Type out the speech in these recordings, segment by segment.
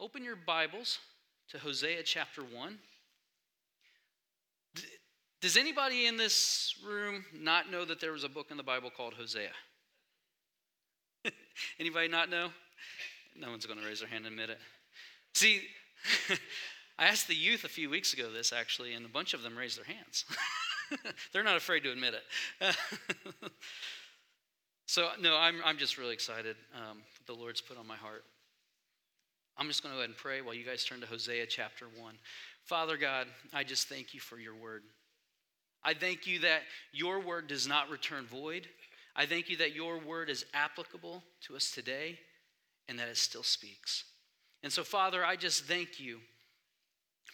open your Bibles to Hosea chapter 1. Does anybody in this room not know that there was a book in the Bible called Hosea? anybody not know? No one's going to raise their hand and admit it. See, I asked the youth a few weeks ago this actually, and a bunch of them raised their hands. They're not afraid to admit it. so, no, I'm, I'm just really excited. Um, the Lord's put on my heart. I'm just going to go ahead and pray while you guys turn to Hosea chapter 1. Father God, I just thank you for your word. I thank you that your word does not return void. I thank you that your word is applicable to us today and that it still speaks. And so, Father, I just thank you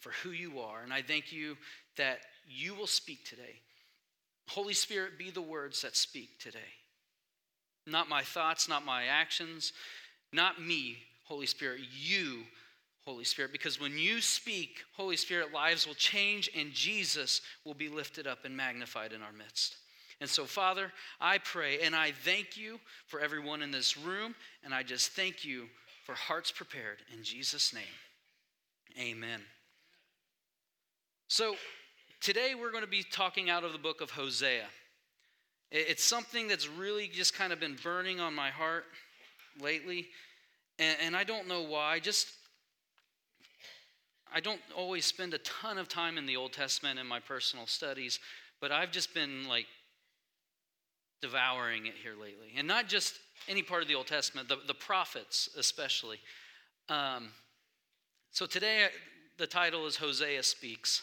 for who you are. And I thank you that you will speak today. Holy Spirit, be the words that speak today. Not my thoughts, not my actions, not me, Holy Spirit, you, Holy Spirit. Because when you speak, Holy Spirit, lives will change and Jesus will be lifted up and magnified in our midst. And so, Father, I pray and I thank you for everyone in this room, and I just thank you for hearts prepared. In Jesus' name, amen. So, today we're going to be talking out of the book of Hosea. It's something that's really just kind of been burning on my heart lately, and, and I don't know why. Just I don't always spend a ton of time in the Old Testament in my personal studies, but I've just been like devouring it here lately. And not just any part of the Old Testament, the, the prophets especially. Um, so today, the title is Hosea Speaks.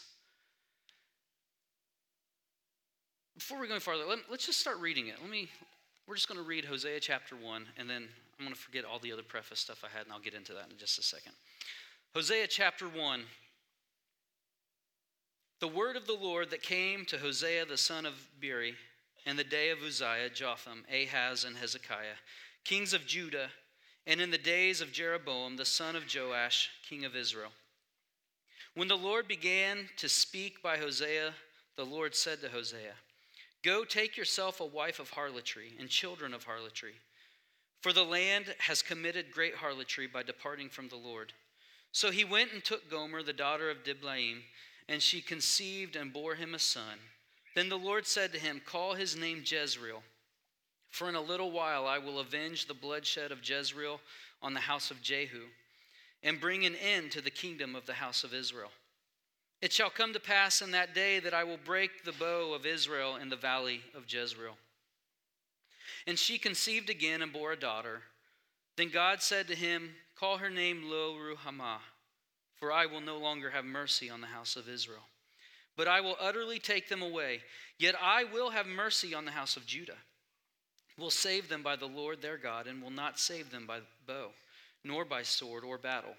Before we go any farther, let, us just start reading it. Let me, we're just going to read Hosea chapter 1, and then I'm going to forget all the other preface stuff I had, and I'll get into that in just a second. Hosea chapter 1. The word of the Lord that came to Hosea the son of Beeri in the day of Uzziah, Jotham, Ahaz, and Hezekiah, kings of Judah, and in the days of Jeroboam the son of Joash, king of Israel. When the Lord began to speak by Hosea, the Lord said to Hosea, Go take yourself a wife of harlotry and children of harlotry. For the land has committed great harlotry by departing from the Lord. So he went and took Gomer, the daughter of Diblaim, and she conceived and bore him a son. Then the Lord said to him, Call his name Jezreel, for in a little while I will avenge the bloodshed of Jezreel on the house of Jehu, and bring an end to the kingdom of the house of Israel. It shall come to pass in that day that I will break the bow of Israel in the valley of Jezreel. And she conceived again and bore a daughter. Then God said to him, Call her name Lo Ruhamah, for I will no longer have mercy on the house of Israel. But I will utterly take them away. Yet I will have mercy on the house of Judah. Will save them by the Lord their God, and will not save them by bow, nor by sword or battle,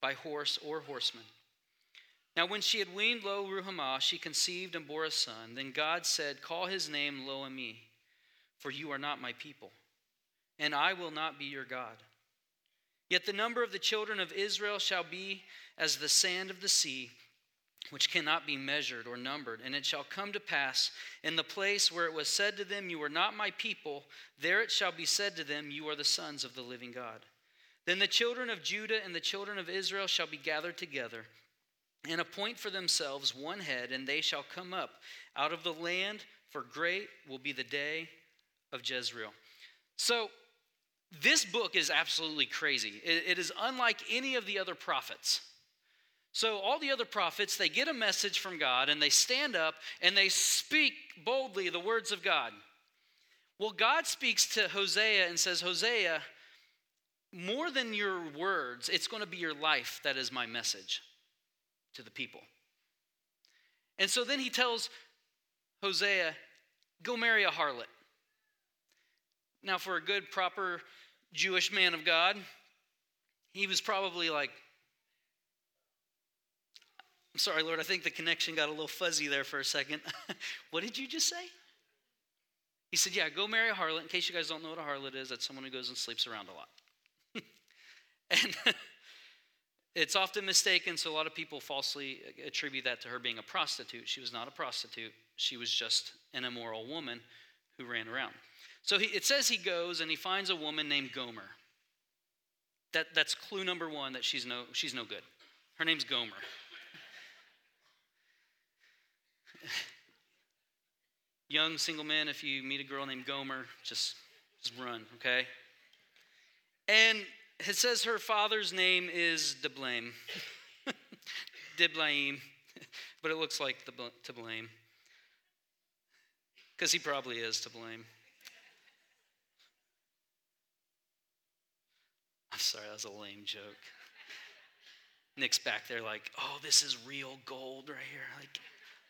by horse or horseman now, when she had weaned Lo Ruhamah, she conceived and bore a son. Then God said, Call his name Lo Ammi, for you are not my people, and I will not be your God. Yet the number of the children of Israel shall be as the sand of the sea, which cannot be measured or numbered. And it shall come to pass in the place where it was said to them, You are not my people, there it shall be said to them, You are the sons of the living God. Then the children of Judah and the children of Israel shall be gathered together and appoint for themselves one head, and they shall come up out of the land, for great will be the day of Jezreel. So, this book is absolutely crazy. it is unlike any of the other prophets. So, all the other prophets, they get a message from God and they stand up and they speak boldly the words of God. Well, God speaks to Hosea and says, Hosea, more than your words, it's going to be your life that is my message to the people. And so then he tells Hosea, go marry a harlot. Now, for a good, proper Jewish man of God, he was probably like, I'm sorry, Lord, I think the connection got a little fuzzy there for a second. what did you just say? He said, Yeah, go marry a harlot. In case you guys don't know what a harlot is, that's someone who goes and sleeps around a lot. and it's often mistaken, so a lot of people falsely attribute that to her being a prostitute. She was not a prostitute, she was just an immoral woman who ran around. So he, it says he goes and he finds a woman named Gomer. That, that's clue number one that she's no, she's no good. Her name's Gomer. Young single men, if you meet a girl named Gomer, just, just run, okay? And it says her father's name is Diblaim. Diblaim, but it looks like the, to blame. Because he probably is to blame. I'm sorry, that was a lame joke. Nick's back there like, oh, this is real gold right here. Like,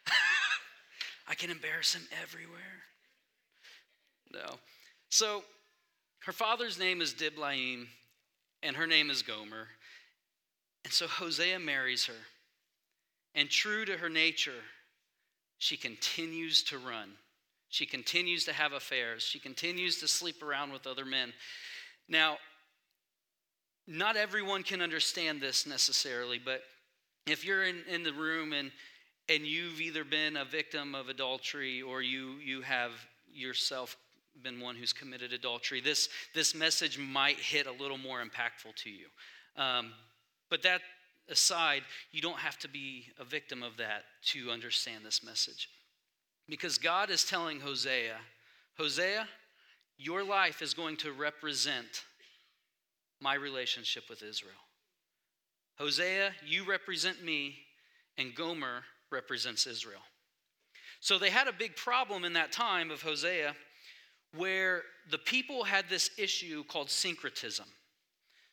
I can embarrass him everywhere. No. So her father's name is Diblaim, and her name is Gomer. And so Hosea marries her. And true to her nature, she continues to run. She continues to have affairs. She continues to sleep around with other men. Now, not everyone can understand this necessarily, but if you're in, in the room and and you've either been a victim of adultery or you you have yourself been one who's committed adultery this this message might hit a little more impactful to you. Um, but that aside you don't have to be a victim of that to understand this message. Because god is telling hosea hosea your life is going to represent my relationship with israel hosea you represent me and gomer represents Israel. So they had a big problem in that time of Hosea where the people had this issue called syncretism.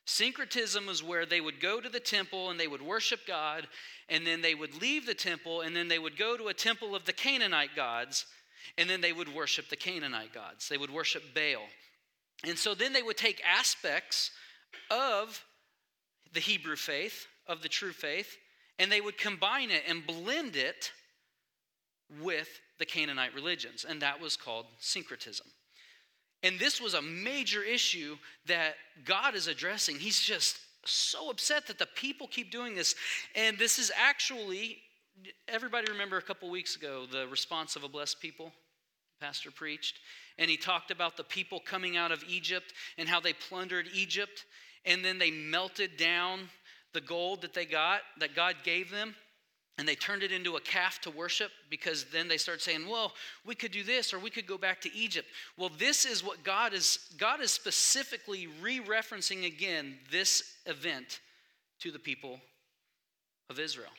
Syncretism was where they would go to the temple and they would worship God, and then they would leave the temple, and then they would go to a temple of the Canaanite gods, and then they would worship the Canaanite gods. They would worship Baal. And so then they would take aspects of the Hebrew faith, of the true faith, and they would combine it and blend it with the Canaanite religions, and that was called syncretism. And this was a major issue that God is addressing. He's just so upset that the people keep doing this. And this is actually, everybody remember a couple weeks ago the response of a blessed people? Pastor preached. And he talked about the people coming out of Egypt and how they plundered Egypt and then they melted down the gold that they got, that God gave them, and they turned it into a calf to worship because then they start saying, well, we could do this or we could go back to Egypt. Well, this is what God is, God is specifically re referencing again this event to the people of Israel.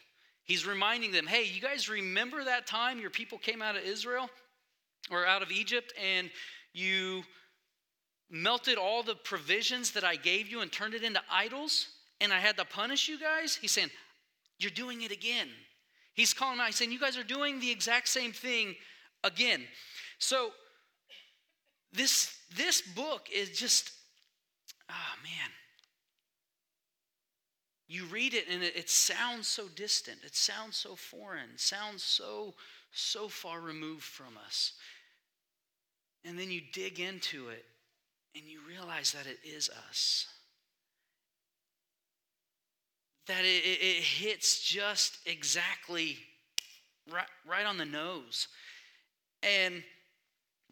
He's reminding them, hey, you guys remember that time your people came out of Israel or out of Egypt and you melted all the provisions that I gave you and turned it into idols? and I had to punish you guys, he's saying, You're doing it again. He's calling out, he's saying, You guys are doing the exact same thing again. So this this book is just, oh man. You read it and it, it sounds so distant. It sounds so foreign. Sounds so, so far removed from us. And then you dig into it and you realize that it is us that it, it hits just exactly right, right on the nose. And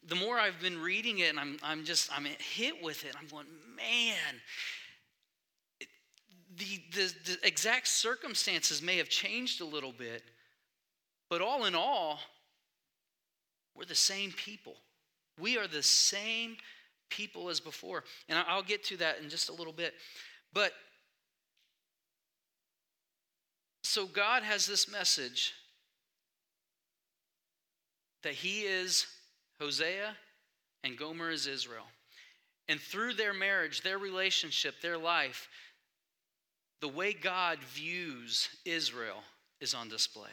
the more I've been reading it and I'm, I'm just, I'm hit with it, I'm going, man, the, the, the exact circumstances may have changed a little bit, but all in all, we're the same people. We are the same people as before. And I'll get to that in just a little bit. But so God has this message that He is Hosea and Gomer is Israel. And through their marriage, their relationship, their life, the way God views Israel is on display.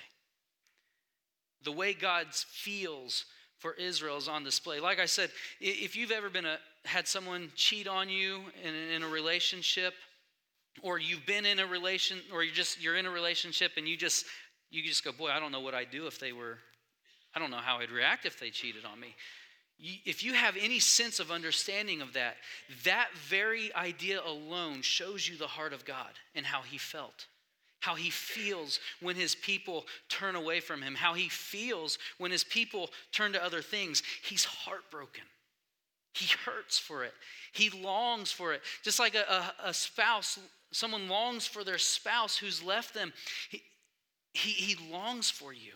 The way God feels for Israel is on display. Like I said, if you've ever been a, had someone cheat on you in, in a relationship, or you've been in a relation or you're just you're in a relationship and you just you just go boy i don't know what i'd do if they were i don't know how i'd react if they cheated on me if you have any sense of understanding of that that very idea alone shows you the heart of god and how he felt how he feels when his people turn away from him how he feels when his people turn to other things he's heartbroken He hurts for it. He longs for it. Just like a, a, a spouse, someone longs for their spouse who's left them. He, he, he longs for you.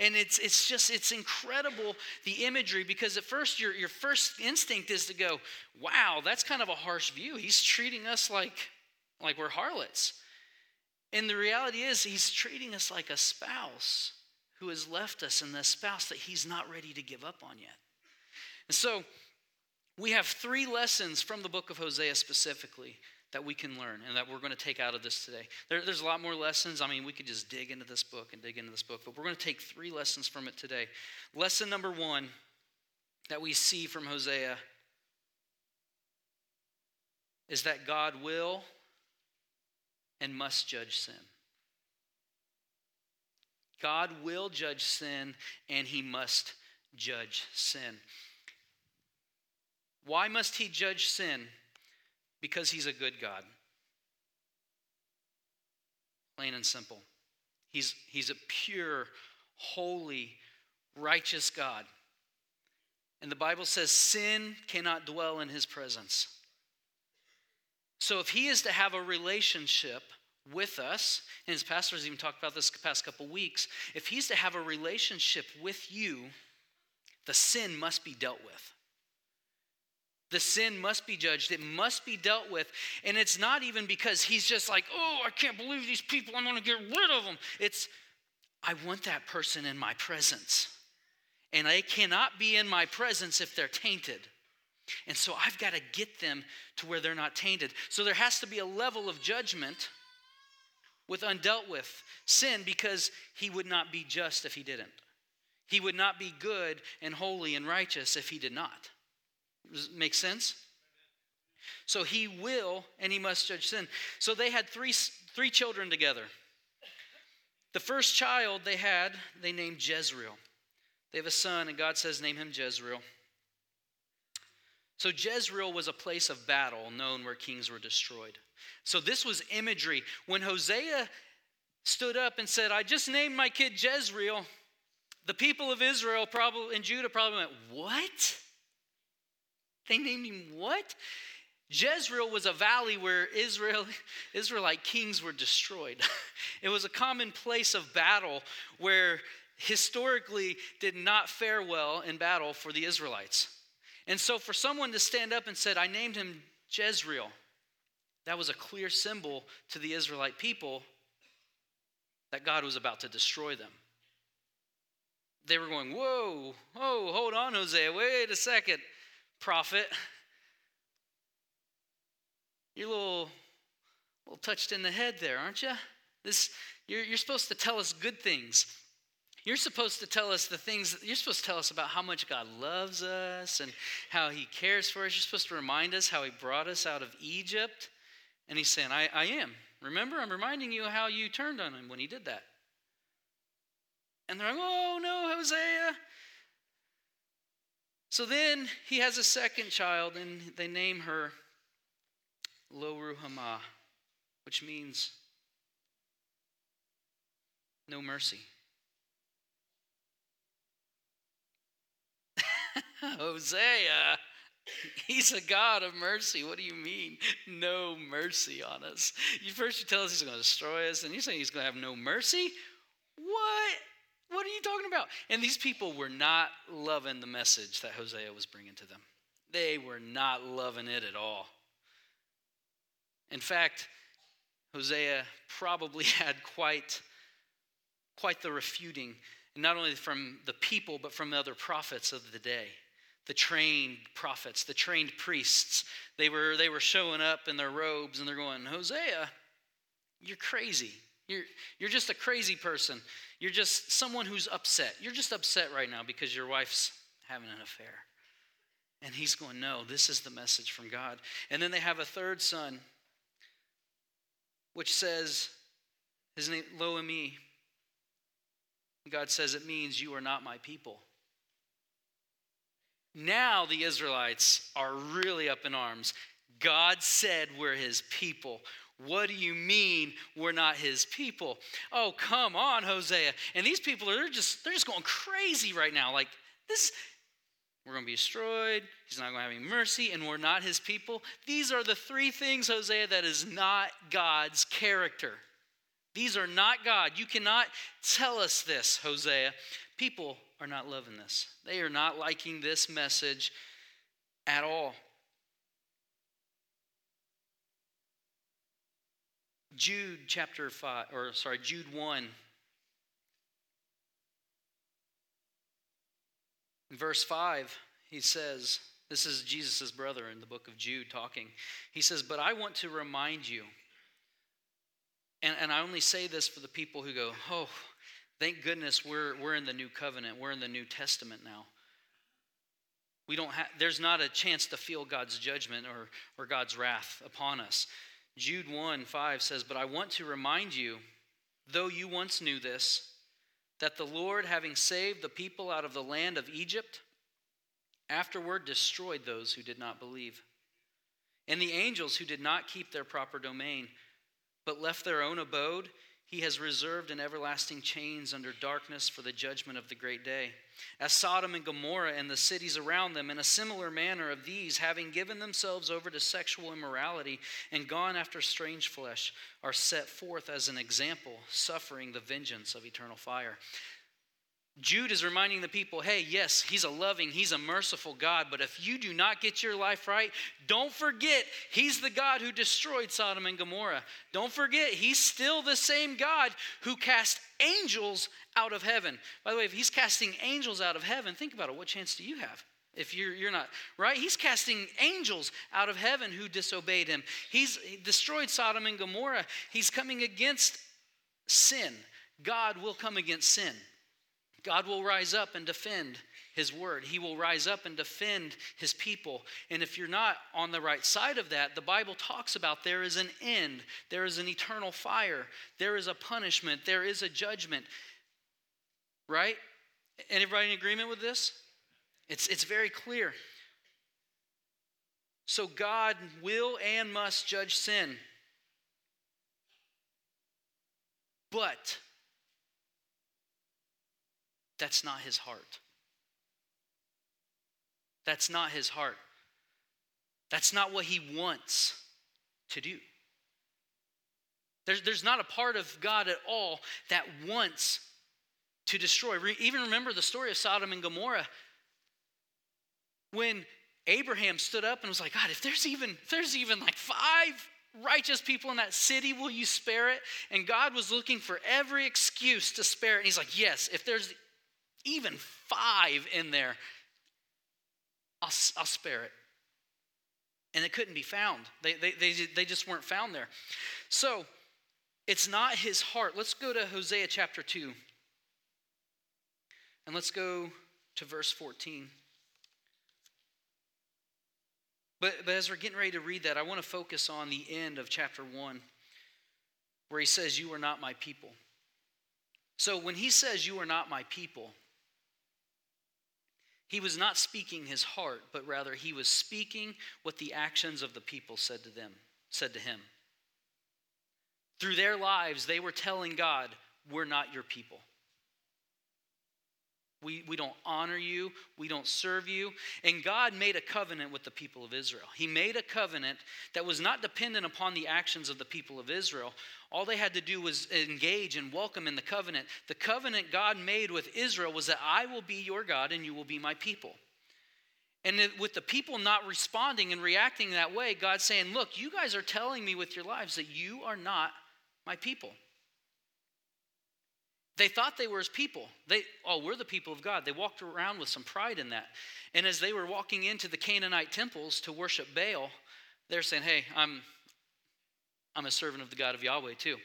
And it's, it's just, it's incredible the imagery because at first your, your first instinct is to go, wow, that's kind of a harsh view. He's treating us like, like we're harlots. And the reality is, he's treating us like a spouse who has left us and the spouse that he's not ready to give up on yet. And so we have three lessons from the book of Hosea specifically that we can learn and that we're going to take out of this today. There, there's a lot more lessons. I mean, we could just dig into this book and dig into this book, but we're going to take three lessons from it today. Lesson number one that we see from Hosea is that God will and must judge sin. God will judge sin and he must judge sin. Why must he judge sin? Because he's a good God. Plain and simple. He's, he's a pure, holy, righteous God. And the Bible says sin cannot dwell in his presence. So if he is to have a relationship with us, and his pastors even talked about this the past couple weeks, if he's to have a relationship with you, the sin must be dealt with. The sin must be judged. It must be dealt with. And it's not even because he's just like, oh, I can't believe these people. I'm going to get rid of them. It's, I want that person in my presence. And they cannot be in my presence if they're tainted. And so I've got to get them to where they're not tainted. So there has to be a level of judgment with undealt with sin because he would not be just if he didn't. He would not be good and holy and righteous if he did not. Does it make sense? So he will and he must judge sin. So they had three, three children together. The first child they had, they named Jezreel. They have a son, and God says, Name him Jezreel. So Jezreel was a place of battle known where kings were destroyed. So this was imagery. When Hosea stood up and said, I just named my kid Jezreel, the people of Israel probably and Judah probably went, What? They named him what? Jezreel was a valley where Israel, Israelite kings were destroyed. it was a common place of battle where historically did not fare well in battle for the Israelites. And so for someone to stand up and said, I named him Jezreel, that was a clear symbol to the Israelite people that God was about to destroy them. They were going, Whoa, whoa, hold on, Hosea, wait a second, prophet. You're a little, little touched in the head there, aren't you? This, you're, you're supposed to tell us good things. You're supposed to tell us the things, you're supposed to tell us about how much God loves us and how He cares for us. You're supposed to remind us how He brought us out of Egypt. And He's saying, I, I am. Remember, I'm reminding you how you turned on Him when He did that. And they're like, oh no, Hosea. So then he has a second child, and they name her Lo Ruhamah, which means no mercy. Hosea, he's a God of mercy. What do you mean, no mercy on us? You first you tell us he's going to destroy us, and you're saying he's going to have no mercy? What? What are you talking about? And these people were not loving the message that Hosea was bringing to them. They were not loving it at all. In fact, Hosea probably had quite, quite the refuting, not only from the people, but from the other prophets of the day the trained prophets, the trained priests. They were, they were showing up in their robes and they're going, Hosea, you're crazy. You're, you're just a crazy person. You're just someone who's upset. You're just upset right now because your wife's having an affair. And he's going, No, this is the message from God. And then they have a third son, which says, His name, Lo-ammi. God says, It means you are not my people. Now the Israelites are really up in arms. God said we're his people. What do you mean we're not his people? Oh, come on, Hosea. And these people are they're just they're just going crazy right now. Like this we're going to be destroyed. He's not going to have any mercy, and we're not his people. These are the three things, Hosea, that is not God's character. These are not God. You cannot tell us this, Hosea. People are not loving this, they are not liking this message at all. Jude chapter 5, or sorry, Jude 1. In verse 5, he says, This is Jesus' brother in the book of Jude talking. He says, But I want to remind you, and, and I only say this for the people who go, Oh, thank goodness we're, we're in the new covenant, we're in the New Testament now. We don't have, there's not a chance to feel God's judgment or, or God's wrath upon us. Jude 1 5 says, But I want to remind you, though you once knew this, that the Lord, having saved the people out of the land of Egypt, afterward destroyed those who did not believe. And the angels who did not keep their proper domain, but left their own abode, he has reserved in everlasting chains under darkness for the judgment of the great day. As Sodom and Gomorrah and the cities around them, in a similar manner of these, having given themselves over to sexual immorality and gone after strange flesh, are set forth as an example, suffering the vengeance of eternal fire. Jude is reminding the people hey, yes, he's a loving, he's a merciful God, but if you do not get your life right, don't forget he's the God who destroyed Sodom and Gomorrah. Don't forget he's still the same God who cast angels out of heaven. By the way, if he's casting angels out of heaven, think about it. What chance do you have? If you're, you're not, right? He's casting angels out of heaven who disobeyed him. He's he destroyed Sodom and Gomorrah. He's coming against sin. God will come against sin. God will rise up and defend his word. He will rise up and defend his people. And if you're not on the right side of that, the Bible talks about there is an end, there is an eternal fire, there is a punishment, there is a judgment. Right? Anybody in agreement with this? It's, it's very clear. So God will and must judge sin. But that's not his heart. That's not his heart. That's not what he wants to do. There's, there's not a part of God at all that wants to destroy. Even remember the story of Sodom and Gomorrah. When Abraham stood up and was like, God, if there's even, if there's even like five righteous people in that city, will you spare it? And God was looking for every excuse to spare it. And he's like, Yes, if there's even five in there, I'll, I'll spare it. And it couldn't be found. They, they, they, they just weren't found there. So it's not his heart. Let's go to Hosea chapter 2. And let's go to verse 14. But, but as we're getting ready to read that, I want to focus on the end of chapter 1, where he says, You are not my people. So when he says, You are not my people, he was not speaking his heart, but rather he was speaking what the actions of the people said to them, said to him. Through their lives, they were telling God, We're not your people. We, we don't honor you. We don't serve you. And God made a covenant with the people of Israel. He made a covenant that was not dependent upon the actions of the people of Israel. All they had to do was engage and welcome in the covenant. The covenant God made with Israel was that I will be your God and you will be my people. And with the people not responding and reacting that way, God's saying, Look, you guys are telling me with your lives that you are not my people. They thought they were his people. They, oh, we're the people of God. They walked around with some pride in that. And as they were walking into the Canaanite temples to worship Baal, they're saying, hey, I'm, I'm a servant of the God of Yahweh too.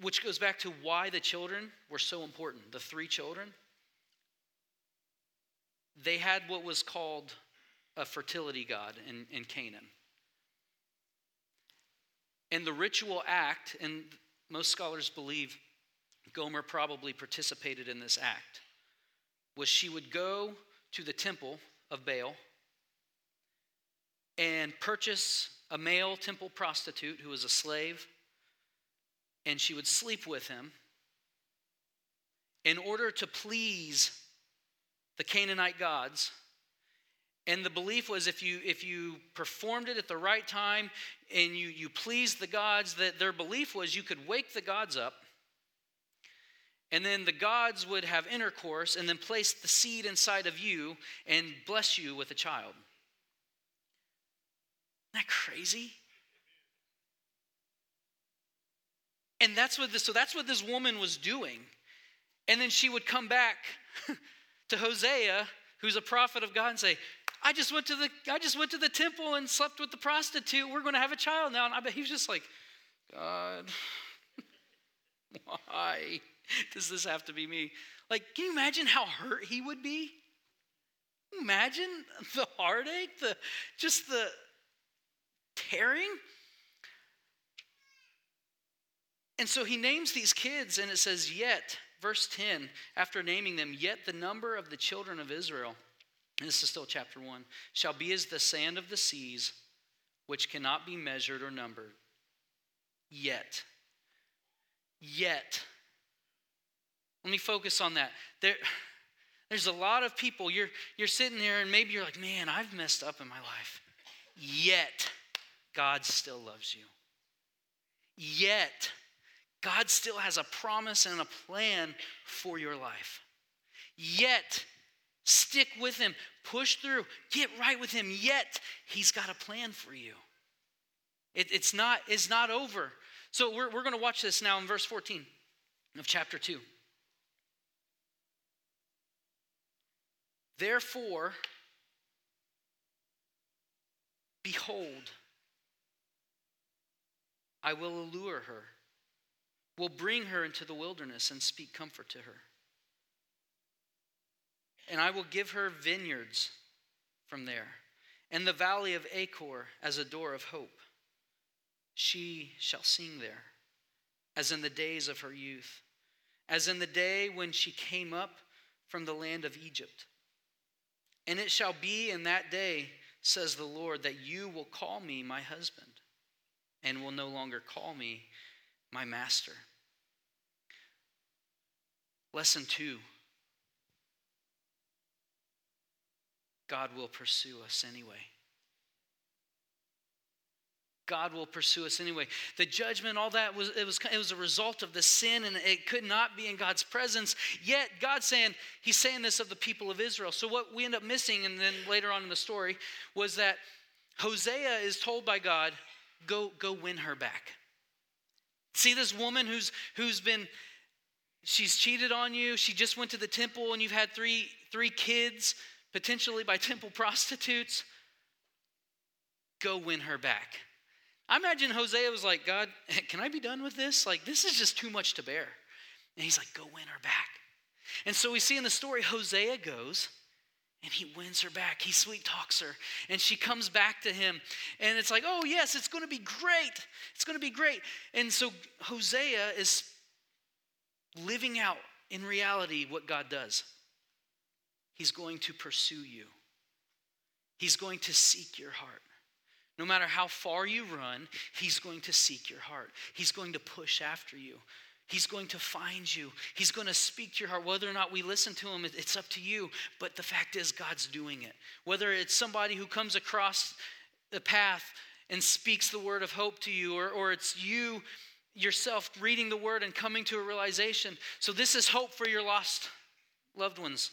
Which goes back to why the children were so important. The three children, they had what was called a fertility god in, in Canaan. And the ritual act, and most scholars believe Gomer probably participated in this act, was she would go to the temple of Baal and purchase a male temple prostitute who was a slave, and she would sleep with him in order to please the Canaanite gods. And the belief was if you if you performed it at the right time and you you pleased the gods, that their belief was you could wake the gods up, and then the gods would have intercourse and then place the seed inside of you and bless you with a child. Isn't that crazy? And that's what this, so that's what this woman was doing. And then she would come back to Hosea, who's a prophet of God, and say, I just went to the I just went to the temple and slept with the prostitute. We're going to have a child now. And I bet he was just like, God, why does this have to be me? Like, can you imagine how hurt he would be? Imagine the heartache, the just the tearing. And so he names these kids, and it says, Yet, verse 10, after naming them, yet the number of the children of Israel, this is still chapter 1, shall be as the sand of the seas, which cannot be measured or numbered. Yet. Yet. Let me focus on that. There, there's a lot of people, you're, you're sitting there, and maybe you're like, man, I've messed up in my life. Yet, God still loves you. Yet, God still has a promise and a plan for your life. Yet, stick with Him, push through, get right with Him. Yet, He's got a plan for you. It, it's, not, it's not over. So, we're, we're going to watch this now in verse 14 of chapter 2. Therefore, behold, I will allure her will bring her into the wilderness and speak comfort to her. And I will give her vineyards from there, and the valley of Achor as a door of hope. She shall sing there, as in the days of her youth, as in the day when she came up from the land of Egypt. And it shall be in that day, says the Lord, that you will call me my husband, and will no longer call me my master. Lesson two God will pursue us anyway. God will pursue us anyway. The judgment, all that was it was it was a result of the sin, and it could not be in God's presence. Yet God's saying He's saying this of the people of Israel. So what we end up missing, and then later on in the story, was that Hosea is told by God, "Go go win her back." See this woman who's who's been she's cheated on you, she just went to the temple and you've had three three kids potentially by temple prostitutes. Go win her back. I imagine Hosea was like, God, can I be done with this? Like, this is just too much to bear. And he's like, go win her back. And so we see in the story, Hosea goes and he wins her back. He sweet talks her, and she comes back to him. And it's like, oh, yes, it's going to be great. It's going to be great. And so Hosea is living out in reality what God does. He's going to pursue you, He's going to seek your heart. No matter how far you run, He's going to seek your heart. He's going to push after you. He's going to find you. He's going to speak to your heart. Whether or not we listen to him, it's up to you. But the fact is, God's doing it. Whether it's somebody who comes across the path and speaks the word of hope to you, or, or it's you yourself reading the word and coming to a realization. So, this is hope for your lost loved ones.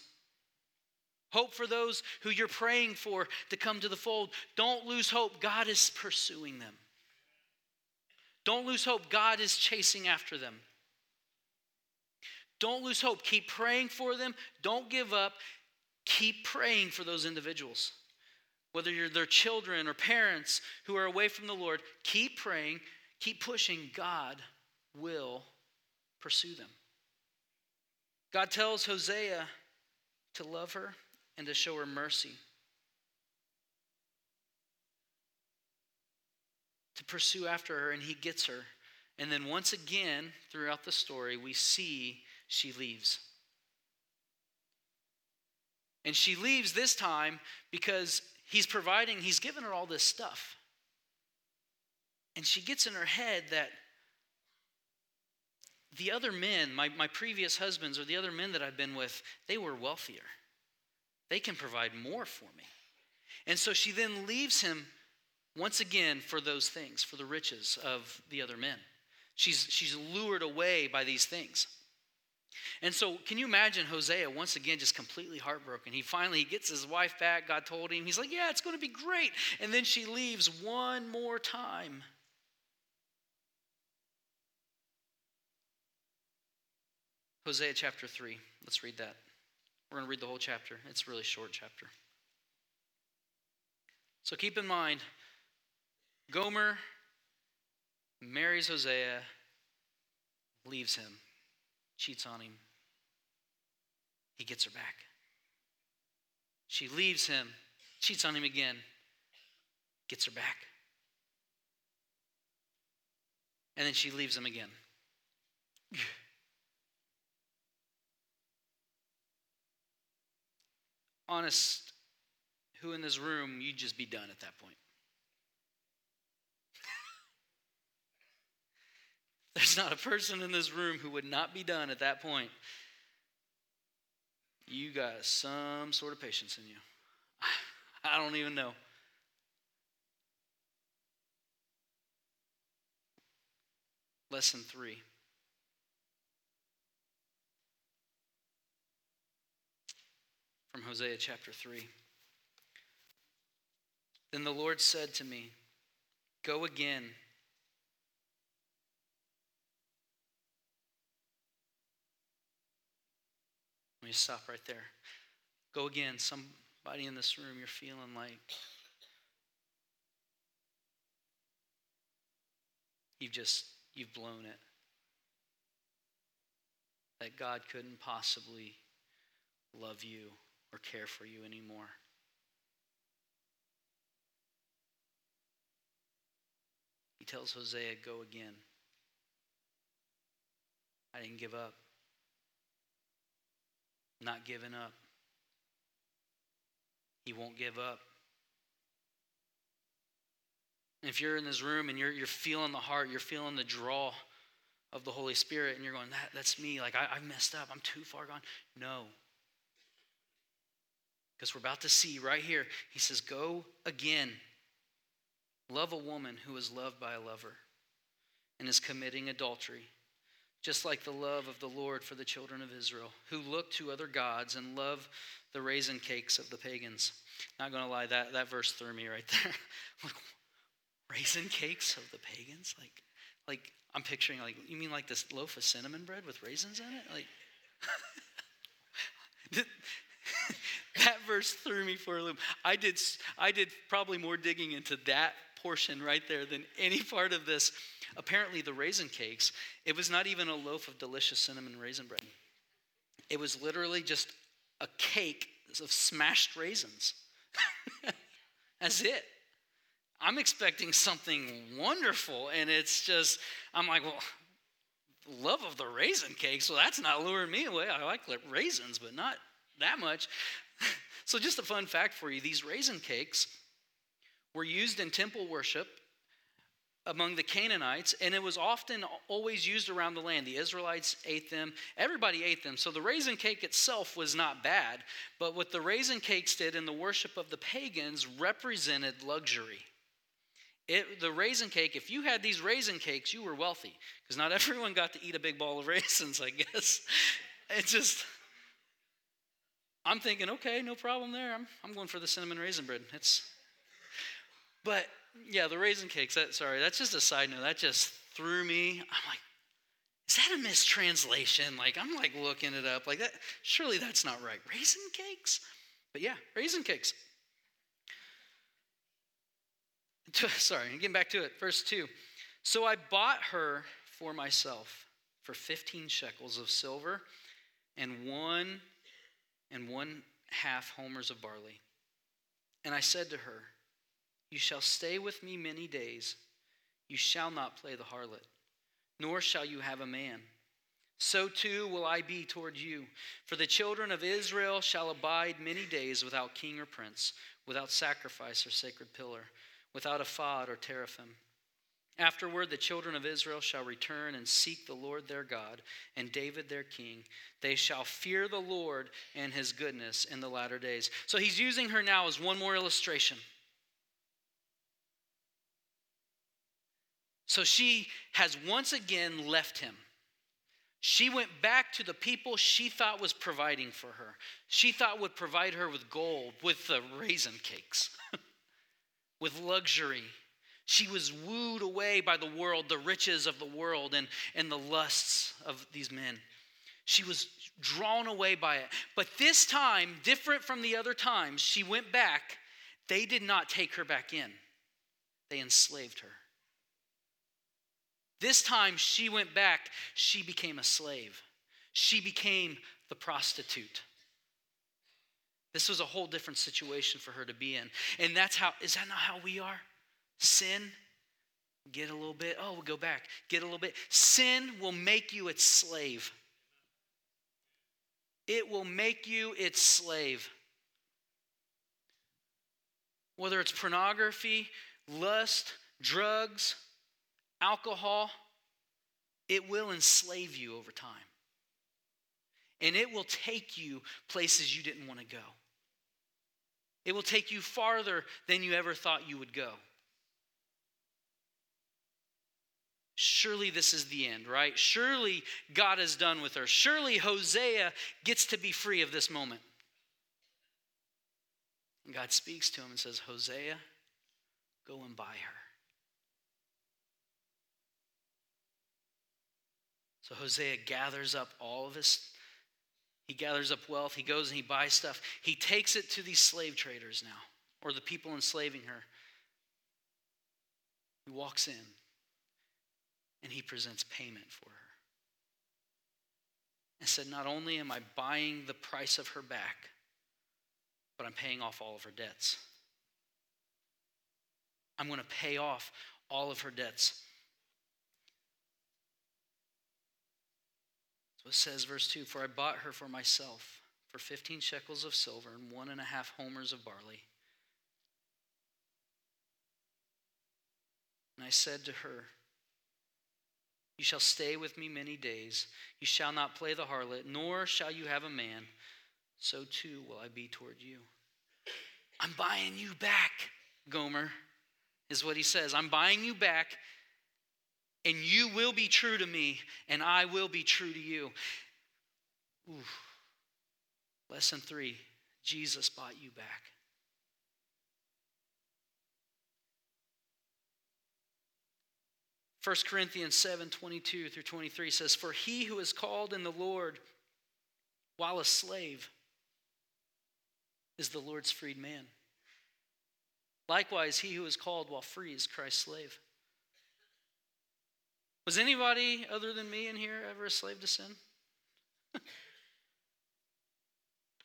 Hope for those who you're praying for to come to the fold. Don't lose hope. God is pursuing them. Don't lose hope. God is chasing after them. Don't lose hope. Keep praying for them. Don't give up. Keep praying for those individuals. Whether you're their children or parents who are away from the Lord, keep praying, keep pushing. God will pursue them. God tells Hosea to love her and to show her mercy. To pursue after her, and he gets her. And then once again, throughout the story, we see she leaves. And she leaves this time because he's providing, he's given her all this stuff. And she gets in her head that the other men, my, my previous husbands or the other men that I've been with, they were wealthier. They can provide more for me. And so she then leaves him once again for those things, for the riches of the other men. She's, she's lured away by these things. And so, can you imagine Hosea once again just completely heartbroken? He finally he gets his wife back. God told him, he's like, Yeah, it's going to be great. And then she leaves one more time. Hosea chapter 3. Let's read that. We're going to read the whole chapter. It's a really short chapter. So keep in mind, Gomer marries Hosea, leaves him, cheats on him. He gets her back. She leaves him, cheats on him again, gets her back. And then she leaves him again. Honest, who in this room, you'd just be done at that point? There's not a person in this room who would not be done at that point. You got some sort of patience in you. I don't even know. Lesson three. From Hosea chapter 3. Then the Lord said to me, Go again Let me stop right there. Go again. Somebody in this room, you're feeling like you've just you've blown it. That God couldn't possibly love you or care for you anymore. He tells Hosea, Go again. I didn't give up not giving up. He won't give up. If you're in this room and you're, you're feeling the heart, you're feeling the draw of the Holy Spirit, and you're going, that, that's me. Like, I, I messed up. I'm too far gone. No. Because we're about to see right here, he says, Go again. Love a woman who is loved by a lover and is committing adultery just like the love of the Lord for the children of Israel, who look to other gods and love the raisin cakes of the pagans. Not going to lie, that, that verse threw me right there. like, raisin cakes of the pagans? Like, like I'm picturing, like, you mean like this loaf of cinnamon bread with raisins in it? Like, that verse threw me for a loop. I did, I did probably more digging into that portion right there than any part of this apparently the raisin cakes, it was not even a loaf of delicious cinnamon raisin bread. It was literally just a cake of smashed raisins. That's it. I'm expecting something wonderful, and it's just, I'm like, well, love of the raisin cakes, so that's not luring me away. I like raisins, but not that much. so, just a fun fact for you these raisin cakes were used in temple worship among the Canaanites, and it was often always used around the land. The Israelites ate them, everybody ate them. So the raisin cake itself was not bad, but what the raisin cakes did in the worship of the pagans represented luxury. It, the raisin cake, if you had these raisin cakes, you were wealthy, because not everyone got to eat a big ball of raisins, I guess. It just, I'm thinking, okay, no problem there. I'm, I'm going for the cinnamon raisin bread. It's, but yeah, the raisin cakes. That, sorry, that's just a side note. That just threw me. I'm like, is that a mistranslation? Like, I'm like looking it up. Like that. Surely that's not right. Raisin cakes. But yeah, raisin cakes. Sorry, getting back to it. Verse two. So I bought her for myself for 15 shekels of silver and one and one half homers of barley. And I said to her, you shall stay with me many days. You shall not play the harlot, nor shall you have a man. So too will I be toward you. For the children of Israel shall abide many days without king or prince, without sacrifice or sacred pillar, without a ephod or teraphim. Afterward, the children of Israel shall return and seek the Lord their God and David their king. They shall fear the Lord and his goodness in the latter days. So he's using her now as one more illustration. So she has once again left him. She went back to the people she thought was providing for her. She thought would provide her with gold, with the raisin cakes, with luxury she was wooed away by the world, the riches of the world, and, and the lusts of these men. She was drawn away by it. But this time, different from the other times, she went back. They did not take her back in, they enslaved her. This time she went back, she became a slave. She became the prostitute. This was a whole different situation for her to be in. And that's how, is that not how we are? Sin, get a little bit. Oh, we'll go back. Get a little bit. Sin will make you its slave. It will make you its slave. Whether it's pornography, lust, drugs, alcohol, it will enslave you over time. And it will take you places you didn't want to go. It will take you farther than you ever thought you would go. Surely this is the end, right? Surely God is done with her. Surely Hosea gets to be free of this moment. And God speaks to him and says, Hosea, go and buy her. So Hosea gathers up all of his, he gathers up wealth, he goes and he buys stuff. He takes it to these slave traders now, or the people enslaving her. He walks in and he presents payment for her. And said, Not only am I buying the price of her back, but I'm paying off all of her debts. I'm going to pay off all of her debts. So it says, verse 2 For I bought her for myself for 15 shekels of silver and one and a half homers of barley. And I said to her, you shall stay with me many days. You shall not play the harlot, nor shall you have a man. So too will I be toward you. I'm buying you back, Gomer, is what he says. I'm buying you back, and you will be true to me, and I will be true to you. Lesson three Jesus bought you back. 1 Corinthians 7 22 through 23 says, For he who is called in the Lord while a slave is the Lord's freed man. Likewise, he who is called while free is Christ's slave. Was anybody other than me in here ever a slave to sin?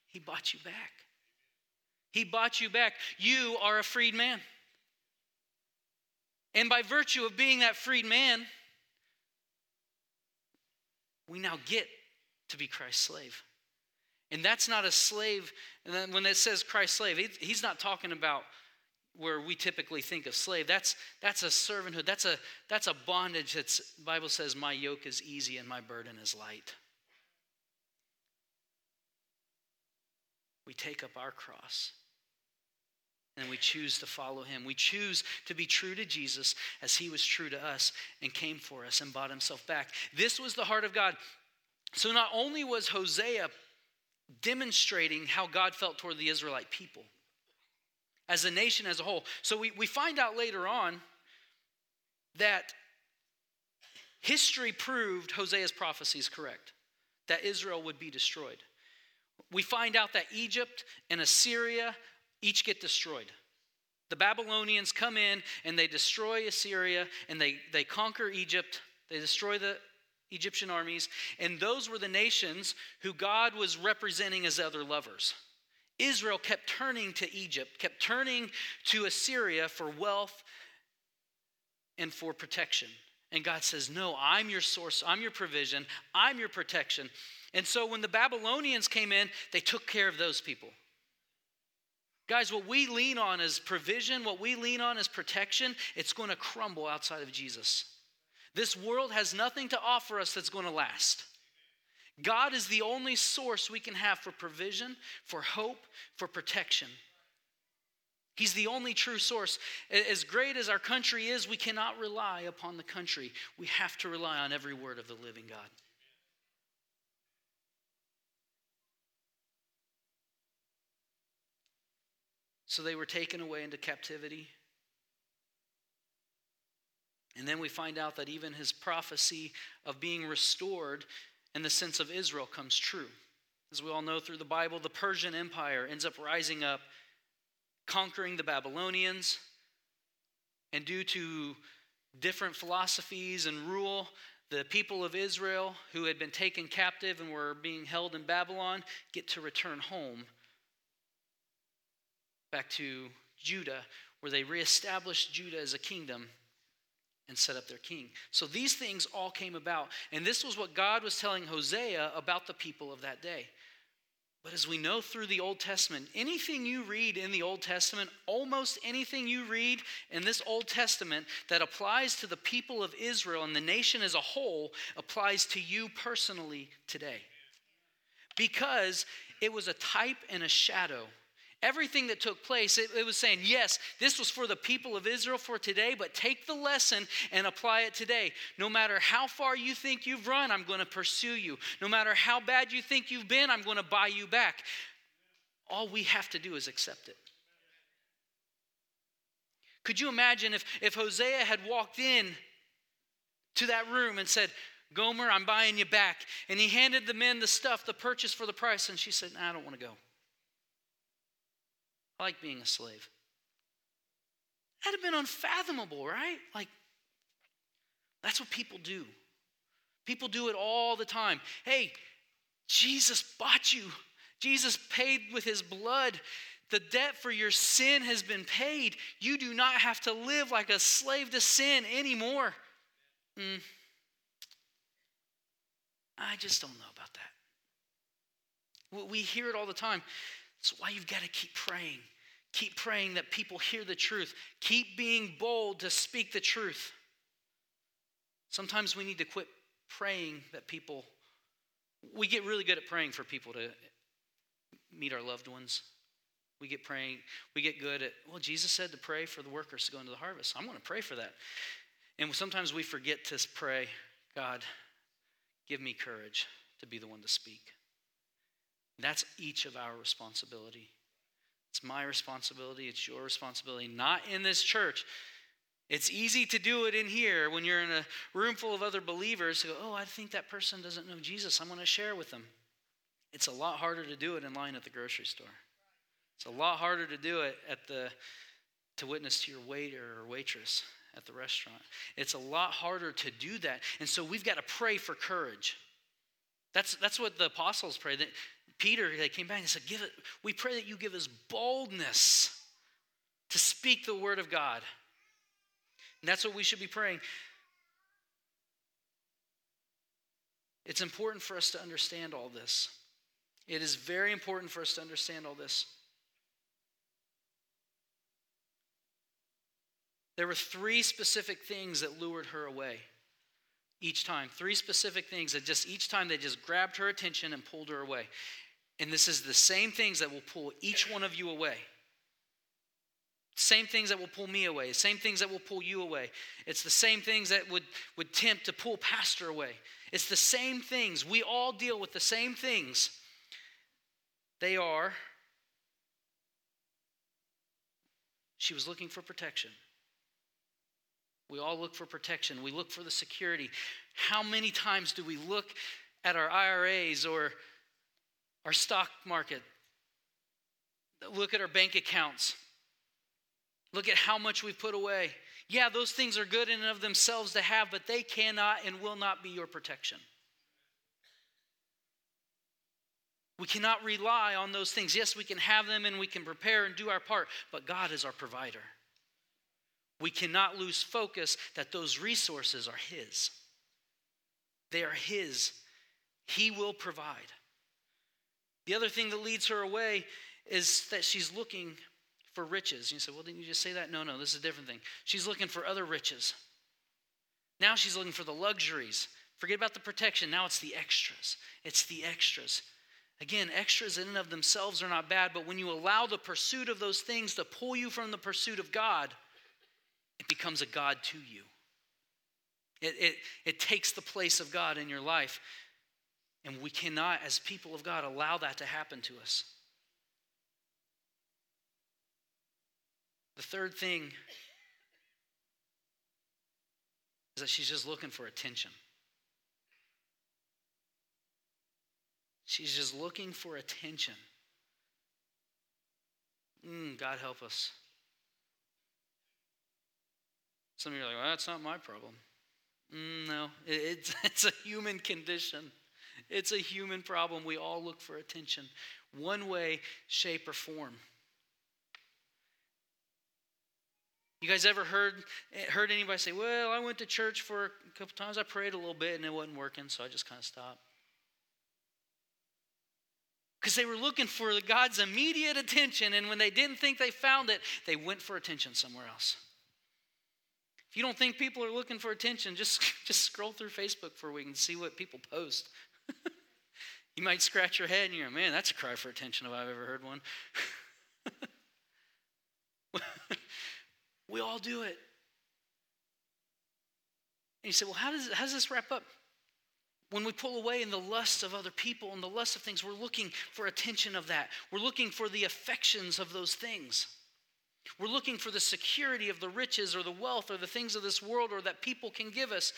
he bought you back. He bought you back. You are a freed man. And by virtue of being that freed man, we now get to be Christ's slave. And that's not a slave. And when it says Christ's slave, he's not talking about where we typically think of slave. That's that's a servanthood. That's a that's a bondage. That's Bible says, "My yoke is easy and my burden is light." We take up our cross and we choose to follow him. We choose to be true to Jesus as he was true to us and came for us and bought himself back. This was the heart of God. So not only was Hosea demonstrating how God felt toward the Israelite people as a nation as a whole. So we, we find out later on that history proved Hosea's prophecies correct, that Israel would be destroyed. We find out that Egypt and Assyria each get destroyed. The Babylonians come in and they destroy Assyria and they, they conquer Egypt. They destroy the Egyptian armies. And those were the nations who God was representing as other lovers. Israel kept turning to Egypt, kept turning to Assyria for wealth and for protection. And God says, No, I'm your source, I'm your provision, I'm your protection. And so when the Babylonians came in, they took care of those people. Guys, what we lean on is provision, what we lean on is protection. It's going to crumble outside of Jesus. This world has nothing to offer us that's going to last. God is the only source we can have for provision, for hope, for protection. He's the only true source. As great as our country is, we cannot rely upon the country. We have to rely on every word of the living God. So they were taken away into captivity. And then we find out that even his prophecy of being restored in the sense of Israel comes true. As we all know through the Bible, the Persian Empire ends up rising up conquering the Babylonians. And due to different philosophies and rule, the people of Israel who had been taken captive and were being held in Babylon get to return home back to Judah, where they reestablished Judah as a kingdom and set up their king. So these things all came about. And this was what God was telling Hosea about the people of that day. But as we know through the Old Testament, anything you read in the Old Testament, almost anything you read in this Old Testament that applies to the people of Israel and the nation as a whole applies to you personally today. Because it was a type and a shadow Everything that took place, it, it, was saying, yes, this was for the people of Israel for today, but take the lesson and apply it today. No matter how far you think you've run, I'm going to pursue you. No matter how bad you think you've been, I'm going to buy you back. All we have to do is accept it. Could you imagine if, if Hosea had walked in to that room and said, Gomer, I'm buying you back. And he handed the men the stuff, the purchase for the price, and she said, nah, I don't want to go. I like being a slave. That'd have been unfathomable, right? Like, that's what people do. People do it all the time. Hey, Jesus bought you, Jesus paid with his blood. The debt for your sin has been paid. You do not have to live like a slave to sin anymore. Mm. I just don't know about that. We hear it all the time. That's why you've got to keep praying. Keep praying that people hear the truth. Keep being bold to speak the truth. Sometimes we need to quit praying that people, we get really good at praying for people to meet our loved ones. We get praying, we get good at, well, Jesus said to pray for the workers to go into the harvest. I'm going to pray for that. And sometimes we forget to pray, God, give me courage to be the one to speak. That's each of our responsibility. It's my responsibility, it's your responsibility, not in this church. It's easy to do it in here when you're in a room full of other believers who go, Oh, I think that person doesn't know Jesus. I'm going to share with them. It's a lot harder to do it in line at the grocery store. It's a lot harder to do it at the to witness to your waiter or waitress at the restaurant. It's a lot harder to do that. And so we've got to pray for courage. That's, that's what the apostles prayed. Peter, they came back and said, give it, We pray that you give us boldness to speak the word of God. And that's what we should be praying. It's important for us to understand all this. It is very important for us to understand all this. There were three specific things that lured her away each time. Three specific things that just each time they just grabbed her attention and pulled her away. And this is the same things that will pull each one of you away. Same things that will pull me away. Same things that will pull you away. It's the same things that would, would tempt to pull Pastor away. It's the same things. We all deal with the same things. They are, she was looking for protection. We all look for protection. We look for the security. How many times do we look at our IRAs or our stock market, look at our bank accounts, look at how much we've put away. Yeah, those things are good in and of themselves to have, but they cannot and will not be your protection. We cannot rely on those things. Yes, we can have them and we can prepare and do our part, but God is our provider. We cannot lose focus that those resources are His. They are His. He will provide. The other thing that leads her away is that she's looking for riches. You say, well, didn't you just say that? No, no, this is a different thing. She's looking for other riches. Now she's looking for the luxuries. Forget about the protection. Now it's the extras. It's the extras. Again, extras in and of themselves are not bad, but when you allow the pursuit of those things to pull you from the pursuit of God, it becomes a God to you. It, it, it takes the place of God in your life. And we cannot, as people of God, allow that to happen to us. The third thing is that she's just looking for attention. She's just looking for attention. Mm, God help us. Some of you are like, well, that's not my problem. Mm, no, it's, it's a human condition. It's a human problem. We all look for attention, one way, shape, or form. You guys ever heard heard anybody say, "Well, I went to church for a couple times. I prayed a little bit and it wasn't working, so I just kind of stopped." Because they were looking for God's immediate attention, and when they didn't think they found it, they went for attention somewhere else. If you don't think people are looking for attention, just, just scroll through Facebook for a week and see what people post. you might scratch your head and you're, man, that's a cry for attention if I've ever heard one. we all do it. And you say, well, how does, how does this wrap up? When we pull away in the lust of other people and the lust of things, we're looking for attention of that. We're looking for the affections of those things. We're looking for the security of the riches or the wealth or the things of this world or that people can give us.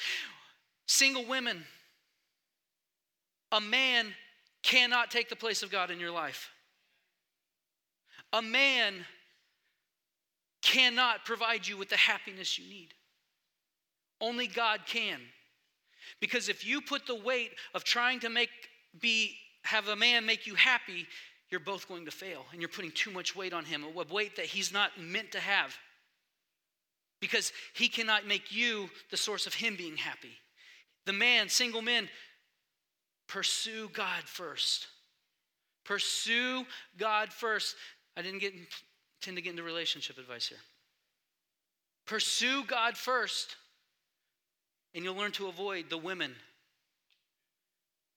Single women, a man cannot take the place of God in your life. A man cannot provide you with the happiness you need. Only God can. Because if you put the weight of trying to make be have a man make you happy, you're both going to fail and you're putting too much weight on him, a weight that he's not meant to have. Because he cannot make you the source of him being happy. The man, single men, pursue God first. Pursue God first. I didn't get tend to get into relationship advice here. Pursue God first, and you'll learn to avoid the women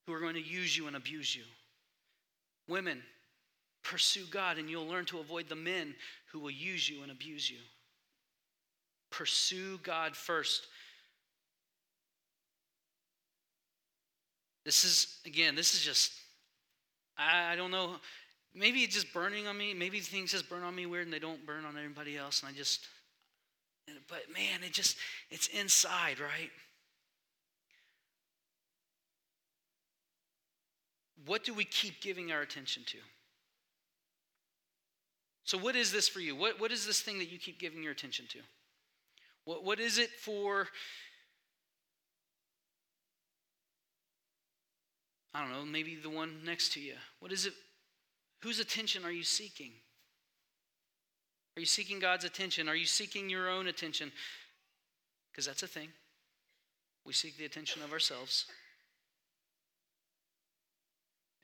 who are going to use you and abuse you. Women, Pursue God, and you'll learn to avoid the men who will use you and abuse you. Pursue God first. This is, again, this is just, I, I don't know. Maybe it's just burning on me. Maybe things just burn on me weird and they don't burn on everybody else. And I just, but man, it just, it's inside, right? What do we keep giving our attention to? So, what is this for you? What, what is this thing that you keep giving your attention to? What, what is it for? I don't know, maybe the one next to you. What is it? Whose attention are you seeking? Are you seeking God's attention? Are you seeking your own attention? Because that's a thing. We seek the attention of ourselves.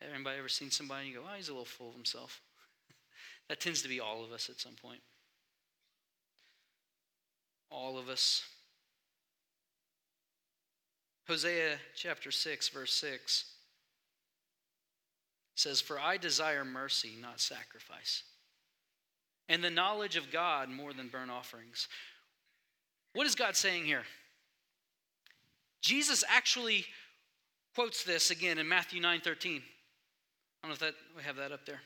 Anybody ever seen somebody and you go, oh, he's a little full of himself? That tends to be all of us at some point. All of us. Hosea chapter 6, verse 6 says, For I desire mercy, not sacrifice, and the knowledge of God more than burnt offerings. What is God saying here? Jesus actually quotes this again in Matthew 9 13. I don't know if that we have that up there.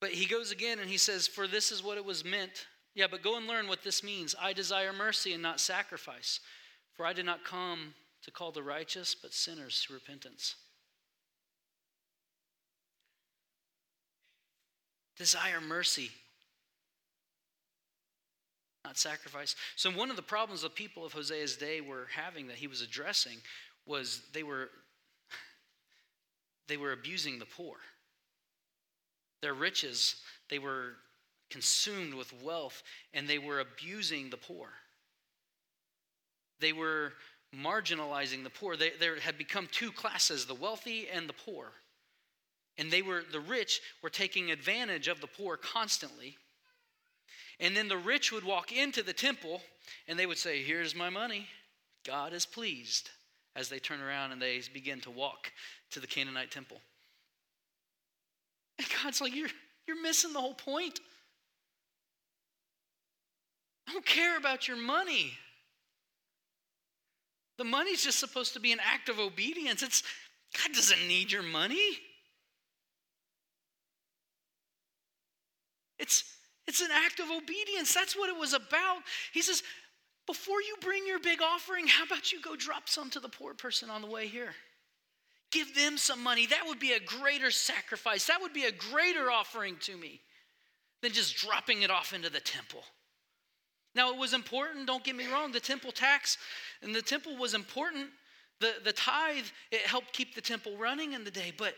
But he goes again and he says, For this is what it was meant. Yeah, but go and learn what this means. I desire mercy and not sacrifice. For I did not come to call the righteous, but sinners to repentance. Desire mercy, not sacrifice. So, one of the problems the people of Hosea's day were having that he was addressing was they were, they were abusing the poor. Their riches, they were consumed with wealth and they were abusing the poor. They were marginalizing the poor. They, there had become two classes the wealthy and the poor. And they were, the rich were taking advantage of the poor constantly. And then the rich would walk into the temple and they would say, Here's my money. God is pleased. As they turn around and they begin to walk to the Canaanite temple. And God's like, You're, you're missing the whole point. I don't care about your money. The money's just supposed to be an act of obedience. It's God doesn't need your money. It's it's an act of obedience. That's what it was about. He says, before you bring your big offering, how about you go drop some to the poor person on the way here? Give them some money. That would be a greater sacrifice. That would be a greater offering to me than just dropping it off into the temple. Now, it was important, don't get me wrong, the temple tax and the temple was important. The, the tithe, it helped keep the temple running in the day, but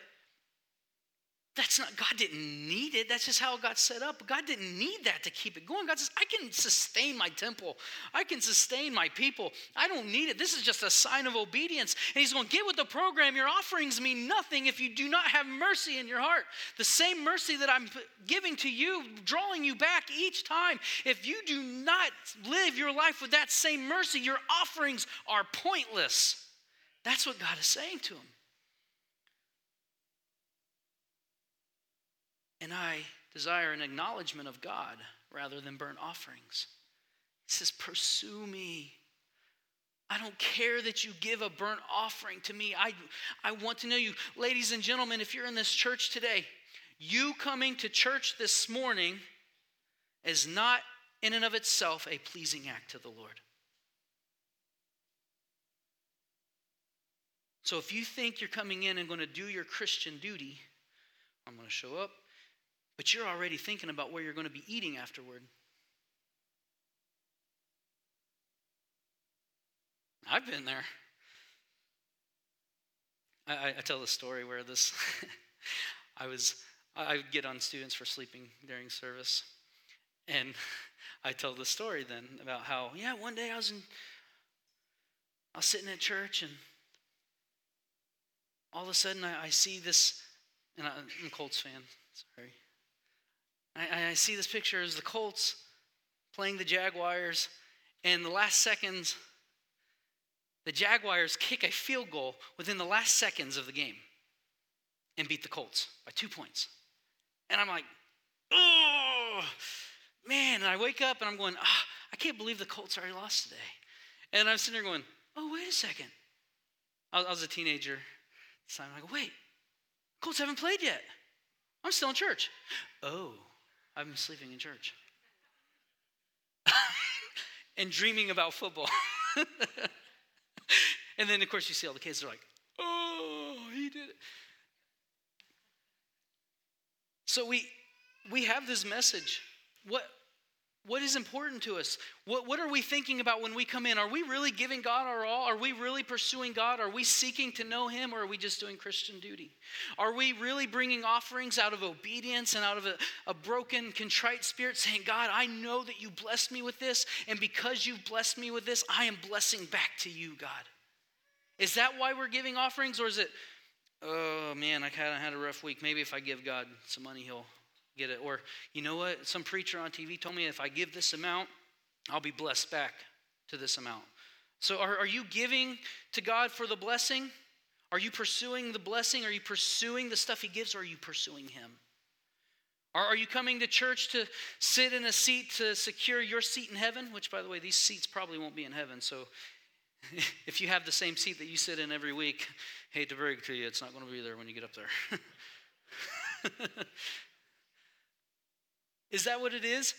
that's not, God didn't need it. That's just how it got set up. God didn't need that to keep it going. God says, I can sustain my temple. I can sustain my people. I don't need it. This is just a sign of obedience. And He's going, get with the program. Your offerings mean nothing if you do not have mercy in your heart. The same mercy that I'm giving to you, drawing you back each time. If you do not live your life with that same mercy, your offerings are pointless. That's what God is saying to him. And I desire an acknowledgement of God rather than burnt offerings. He says, Pursue me. I don't care that you give a burnt offering to me. I, I want to know you. Ladies and gentlemen, if you're in this church today, you coming to church this morning is not in and of itself a pleasing act to the Lord. So if you think you're coming in and going to do your Christian duty, I'm going to show up, but you're already thinking about where you're going to be eating afterward. I've been there. I, I tell the story where this, I was, I would get on students for sleeping during service. And I tell the story then about how, yeah, one day I was in, I was sitting at church and all of a sudden I, I see this, and I, I'm a Colts fan, sorry. I, I see this picture as the Colts playing the Jaguars, and the last seconds, the Jaguars kick a field goal within the last seconds of the game and beat the Colts by two points. And I'm like, oh, man. And I wake up and I'm going, oh, I can't believe the Colts already lost today. And I'm sitting there going, oh, wait a second. I was, I was a teenager. So I'm like, wait, Colts haven't played yet. I'm still in church. Oh. I've been sleeping in church and dreaming about football. and then, of course, you see all the kids, they're like, oh, he did it. So we, we have this message. What, what is important to us? What, what are we thinking about when we come in? Are we really giving God our all? Are we really pursuing God? Are we seeking to know Him or are we just doing Christian duty? Are we really bringing offerings out of obedience and out of a, a broken, contrite spirit, saying, God, I know that you blessed me with this, and because you've blessed me with this, I am blessing back to you, God? Is that why we're giving offerings or is it, oh man, I kind of had a rough week. Maybe if I give God some money, He'll get it. Or, you know what? Some preacher on TV told me if I give this amount, I'll be blessed back to this amount. So, are, are you giving to God for the blessing? Are you pursuing the blessing? Are you pursuing the stuff He gives? Or are you pursuing Him? Are, are you coming to church to sit in a seat to secure your seat in heaven? Which, by the way, these seats probably won't be in heaven. So, if you have the same seat that you sit in every week, hate to break to you, it's not going to be there when you get up there. Is that what it is?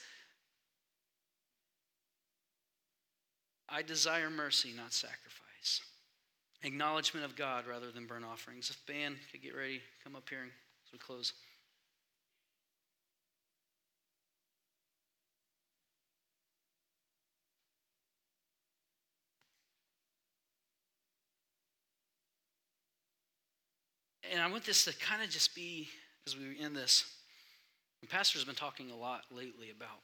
I desire mercy, not sacrifice. Acknowledgement of God rather than burnt offerings. If band could get ready, come up here as we close. And I want this to kind of just be, as we end this, Pastor's been talking a lot lately about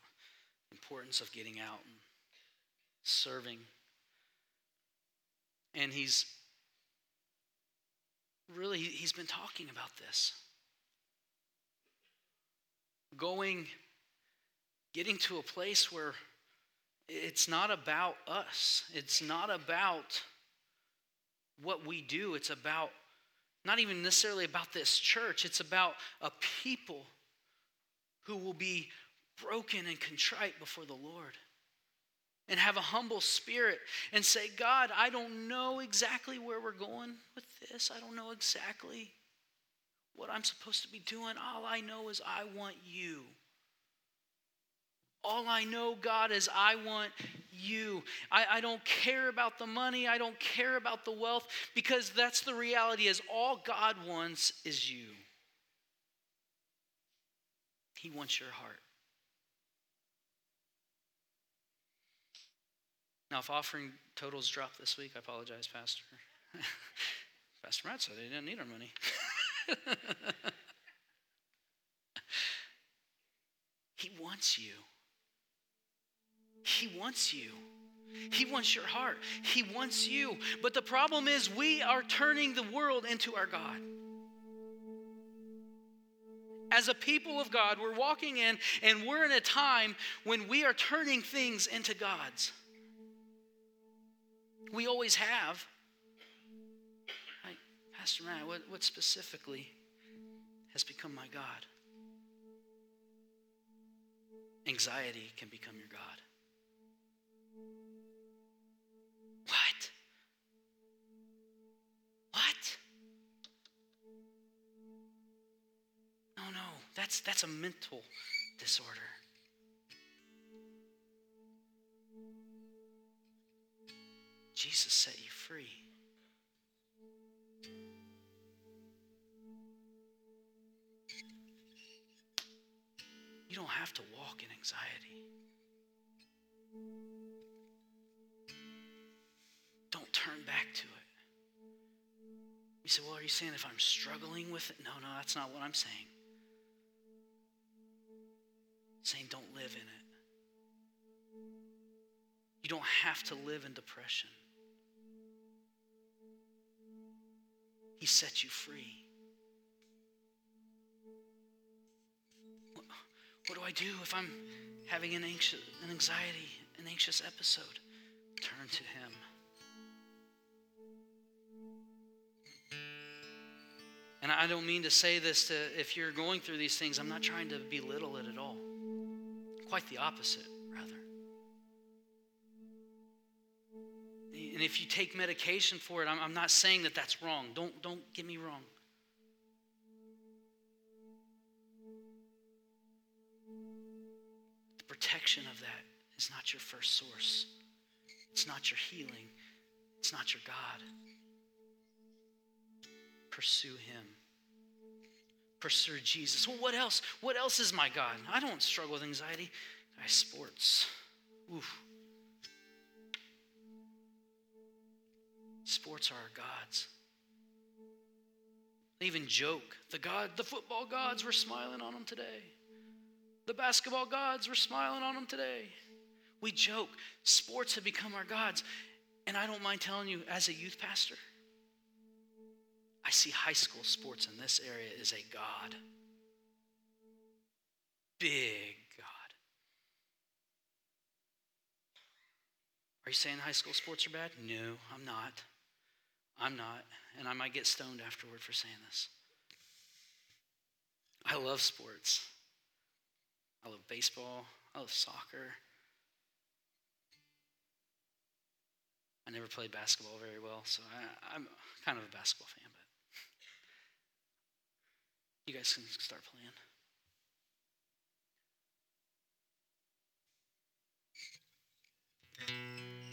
the importance of getting out and serving. And he's really he's been talking about this. going, getting to a place where it's not about us. It's not about what we do. It's about, not even necessarily about this church, it's about a people who will be broken and contrite before the Lord and have a humble spirit and say, God, I don't know exactly where we're going with this. I don't know exactly what I'm supposed to be doing. All I know is I want you. All I know, God, is I want you. I, I don't care about the money. I don't care about the wealth because that's the reality is all God wants is you. He wants your heart. Now, if offering totals drop this week, I apologize, Pastor. Pastor Matt said they didn't need our money. he wants you. He wants you. He wants your heart. He wants you. But the problem is, we are turning the world into our God. As a people of God, we're walking in and we're in a time when we are turning things into God's. We always have. Pastor Matt, what, what specifically has become my God? Anxiety can become your God. That's, that's a mental disorder. Jesus set you free. You don't have to walk in anxiety. Don't turn back to it. You say, well, are you saying if I'm struggling with it? No, no, that's not what I'm saying. Saying don't live in it. You don't have to live in depression. He set you free. What, what do I do if I'm having an anxious, an anxiety, an anxious episode? Turn to Him. And I don't mean to say this to if you're going through these things, I'm not trying to belittle it at all. Quite the opposite. Rather. And if you take medication for it, I'm, not saying that that's wrong. Don't, don't get me wrong. The protection of that is not your first source, it's not your healing, it's not your God. Pursue Him. Pursue Jesus. Well, what else? What else is my God? I don't struggle with anxiety. I sports. Oof. Sports are our gods. They even joke. The God, the football gods were smiling on them today. The basketball gods were smiling on them today. We joke. Sports have become our gods. And I don't mind telling you, as a youth pastor, I see high school sports in this area as a God. Big God. Are you saying high school sports are bad? No, I'm not. I'm not, and I might get stoned afterward for saying this. I love sports. I love baseball. I love soccer. I never played basketball very well, so I, am kind of a basketball fan, but you guys can start playing.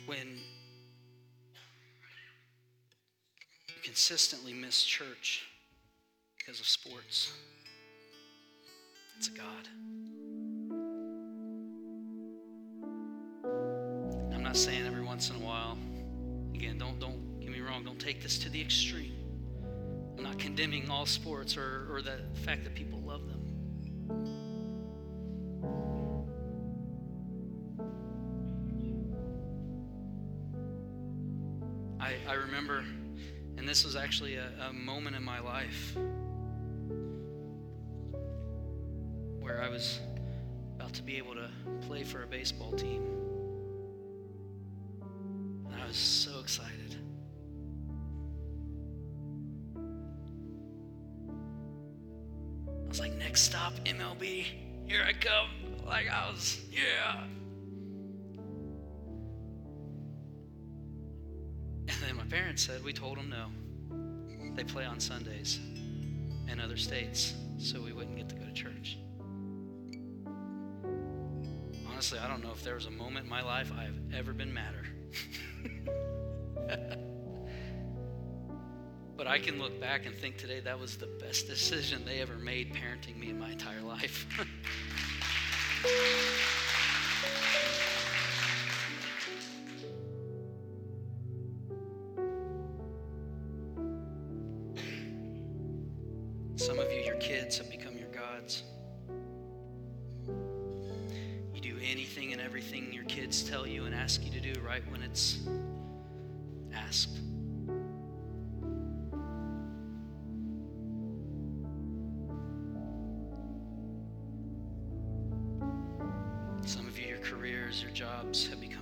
When you consistently miss church because of sports. It's a God. I'm not saying every once in a while. Again, don't don't get me wrong. Don't take this to the extreme. I'm not condemning all sports or, or the fact that people love them. I, I remember and this was actually a, a moment in my life where I was about to be able to play for a baseball team. And I was so excited. Stop, MLB. Here I come. Like, I was, yeah. And then my parents said, we told them no. They play on Sundays in other states, so we wouldn't get to go to church. Honestly, I don't know if there was a moment in my life I have ever been madder. but I can look back and think today that was the best decision they ever made parenting me in my entire life. Some of you, your kids have become your gods. You do anything and everything your kids tell you and ask you to do right when it's asked. Careers, jobs have become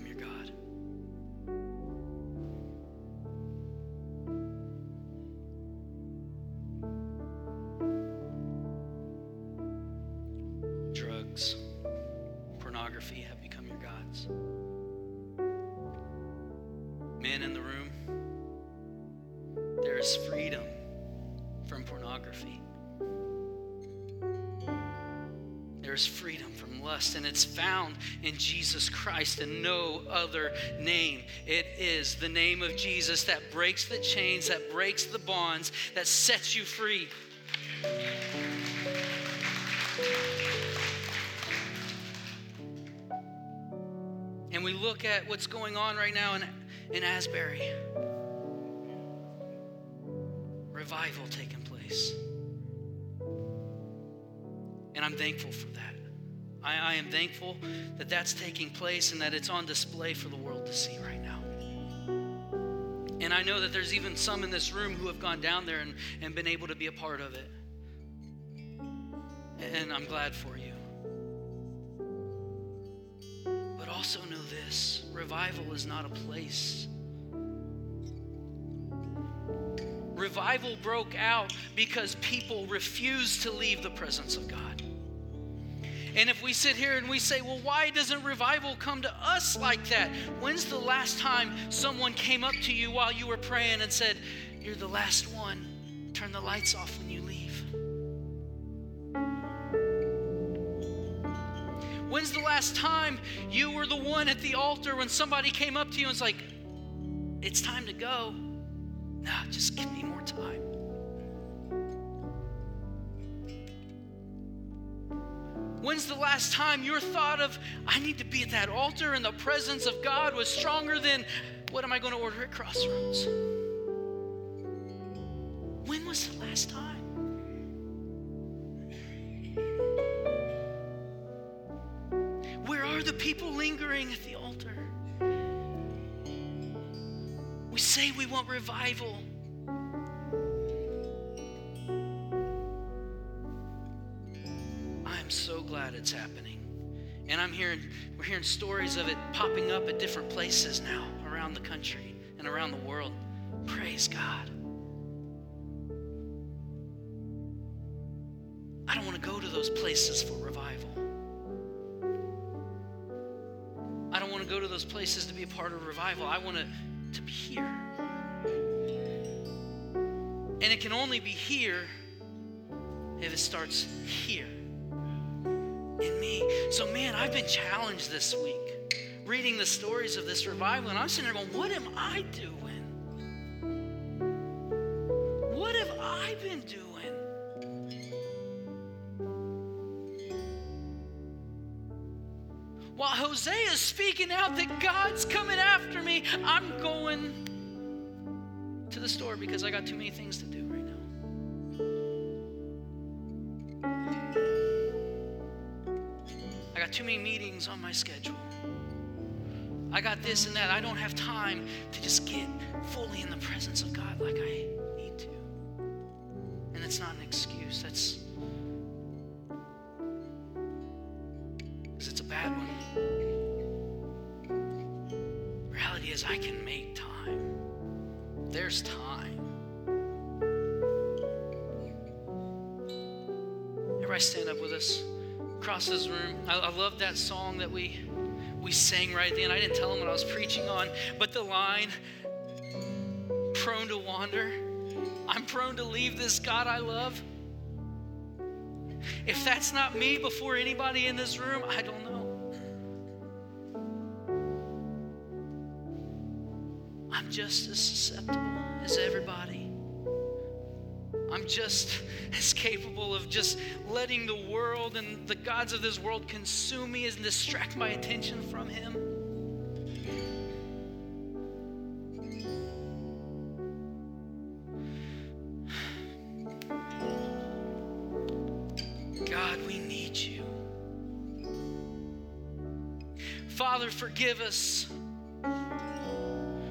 and it's found in Jesus Christ and no other name. It is the name of Jesus that breaks the chains, that breaks the bonds, that sets you free. And we look at what's going on right now in, in Asbury revival taking place. And I'm thankful for that. I, I, am thankful that that's taking place and that it's on display for the world to see right now. And I know that there's even some in this room who have gone down there and, and been able to be a part of it. And I'm glad for you. But also know this revival is not a place. Revival broke out because people refused to leave the presence of God. And if we sit here and we say, well, why doesn't revival come to us like that? When's the last time someone came up to you while you were praying and said, You're the last one, turn the lights off when you leave? When's the last time you were the one at the altar when somebody came up to you and was like, It's time to go? Nah, just give me more time. When's the last time your thought of, I need to be at that altar and the presence of God was stronger than, what am I going to order at Crossroads? When was the last time? Where are the people lingering at the altar? We say we want revival. I'm so glad it's happening. And I'm hearing, we're hearing stories of it popping up at different places now around the country and around the world. Praise God. I don't want to go to those places for revival. I don't want to go to those places to be a part of revival. I want to, to be here. And it can only be here if it starts here me. So, man, I've been challenged this week reading the stories of this revival, and I'm sitting there going, What am I doing? What have I been doing? While Hosea is speaking out that God's coming after me, I'm going to the store because I got too many things to do Meetings on my schedule. I got this and that. I don't have time to just get fully in the presence of God like I need to. And it's not an excuse. That's because it's a bad one. Reality is, I can make time. There's time. Everybody stand up with us across this room. I, I love that song that we we sang right then. I didn't tell them what I was preaching on, but the line, prone to wander, I'm prone to leave this God I love. If that's not me before anybody in this room, I don't know. I'm just as susceptible as everybody. I'm just as capable of just letting the world and the gods of this world consume me and distract my attention from Him. God, we need you. Father, forgive us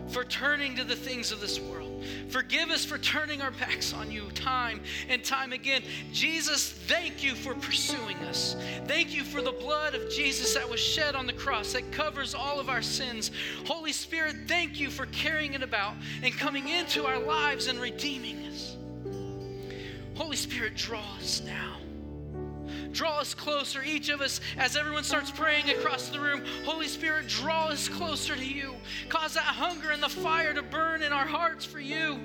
for turning to the things of this world. Forgive us for turning our backs on you time and time again. Jesus, thank you for pursuing us. Thank you for the blood of Jesus that was shed on the cross that covers all of our sins. Holy Spirit, thank you for carrying it about and coming into our lives and redeeming us. Holy Spirit, draw us now. Draw us closer, each of us, as everyone starts praying across the room. Holy Spirit, draw us closer to you. Cause that hunger and the fire to burn in our hearts for you.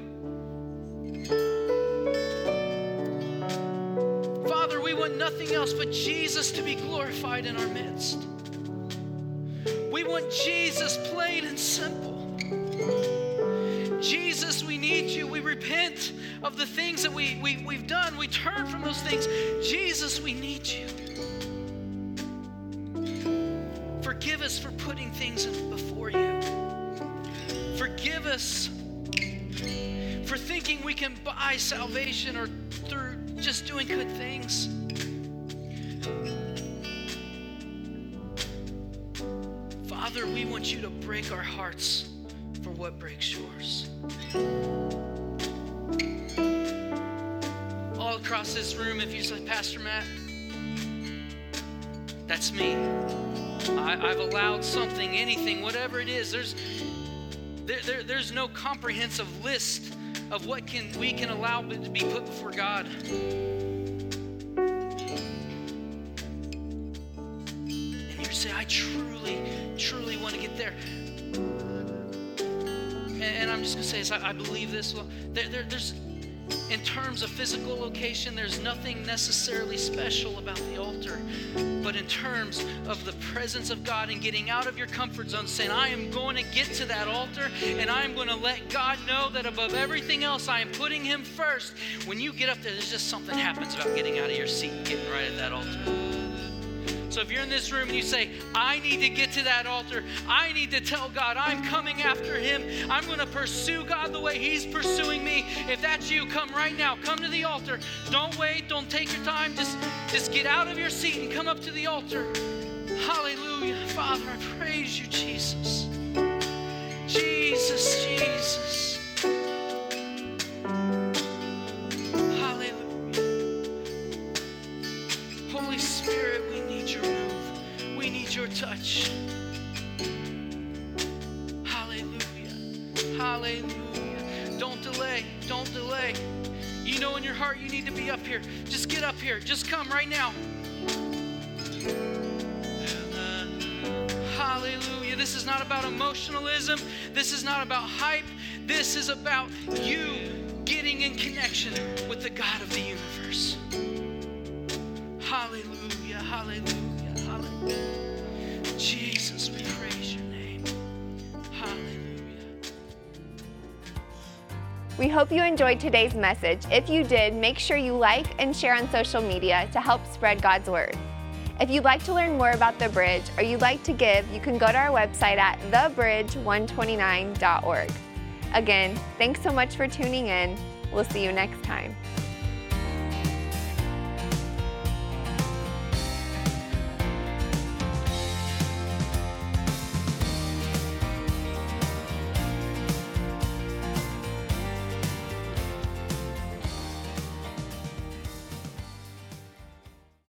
Father, we want nothing else but Jesus to be glorified in our midst. We want Jesus plain and simple. Jesus, we need you. We repent of the things that we, we, we've done. We turn from those things. Jesus, we need you. Forgive us for putting things before you. Forgive us for thinking we can buy salvation or through just doing good things. Father, we want you to break our hearts for what breaks yours. Across this room, if you say, Pastor Matt, that's me. I, have allowed something, anything, whatever it is. There's there, there, there's no comprehensive list of what can we can allow to be put before God. And you say, I truly, truly want to get there and I'm just to say this I, I believe this. Well, there, there, there's, in terms of physical location, there's nothing necessarily special about the altar. But in terms of the presence of God and getting out of your comfort zone, saying, I am going to get to that altar and I'm going to let God know that above everything else, I am putting Him first. When you get up there, there's just something happens about getting out of your seat getting right at that altar. So if you're in this room and you say, I need to get to that altar, I need to tell God I'm coming after Him, I'm going to pursue God the way He's pursuing me. If that's you, come right now. Come to the altar. Don't wait. Don't take your time. Just, just get out of your seat and come up to the altar. Hallelujah. Father, I praise you, Jesus. Jesus, Jesus. Touch. Hallelujah. Hallelujah. Don't delay. Don't delay. You know in your heart you need to be up here. Just get up here. Just come right now. Hallelujah. This is not about emotionalism. This is not about hype. This is about you getting in connection with the God of the universe. Hallelujah. Hallelujah. Hallelujah. We hope you enjoyed today's message. If you did, make sure you like and share on social media to help spread God's word. If you'd like to learn more about The Bridge or you'd like to give, you can go to our website at thebridge129.org. Again, thanks so much for tuning in. We'll see you next time.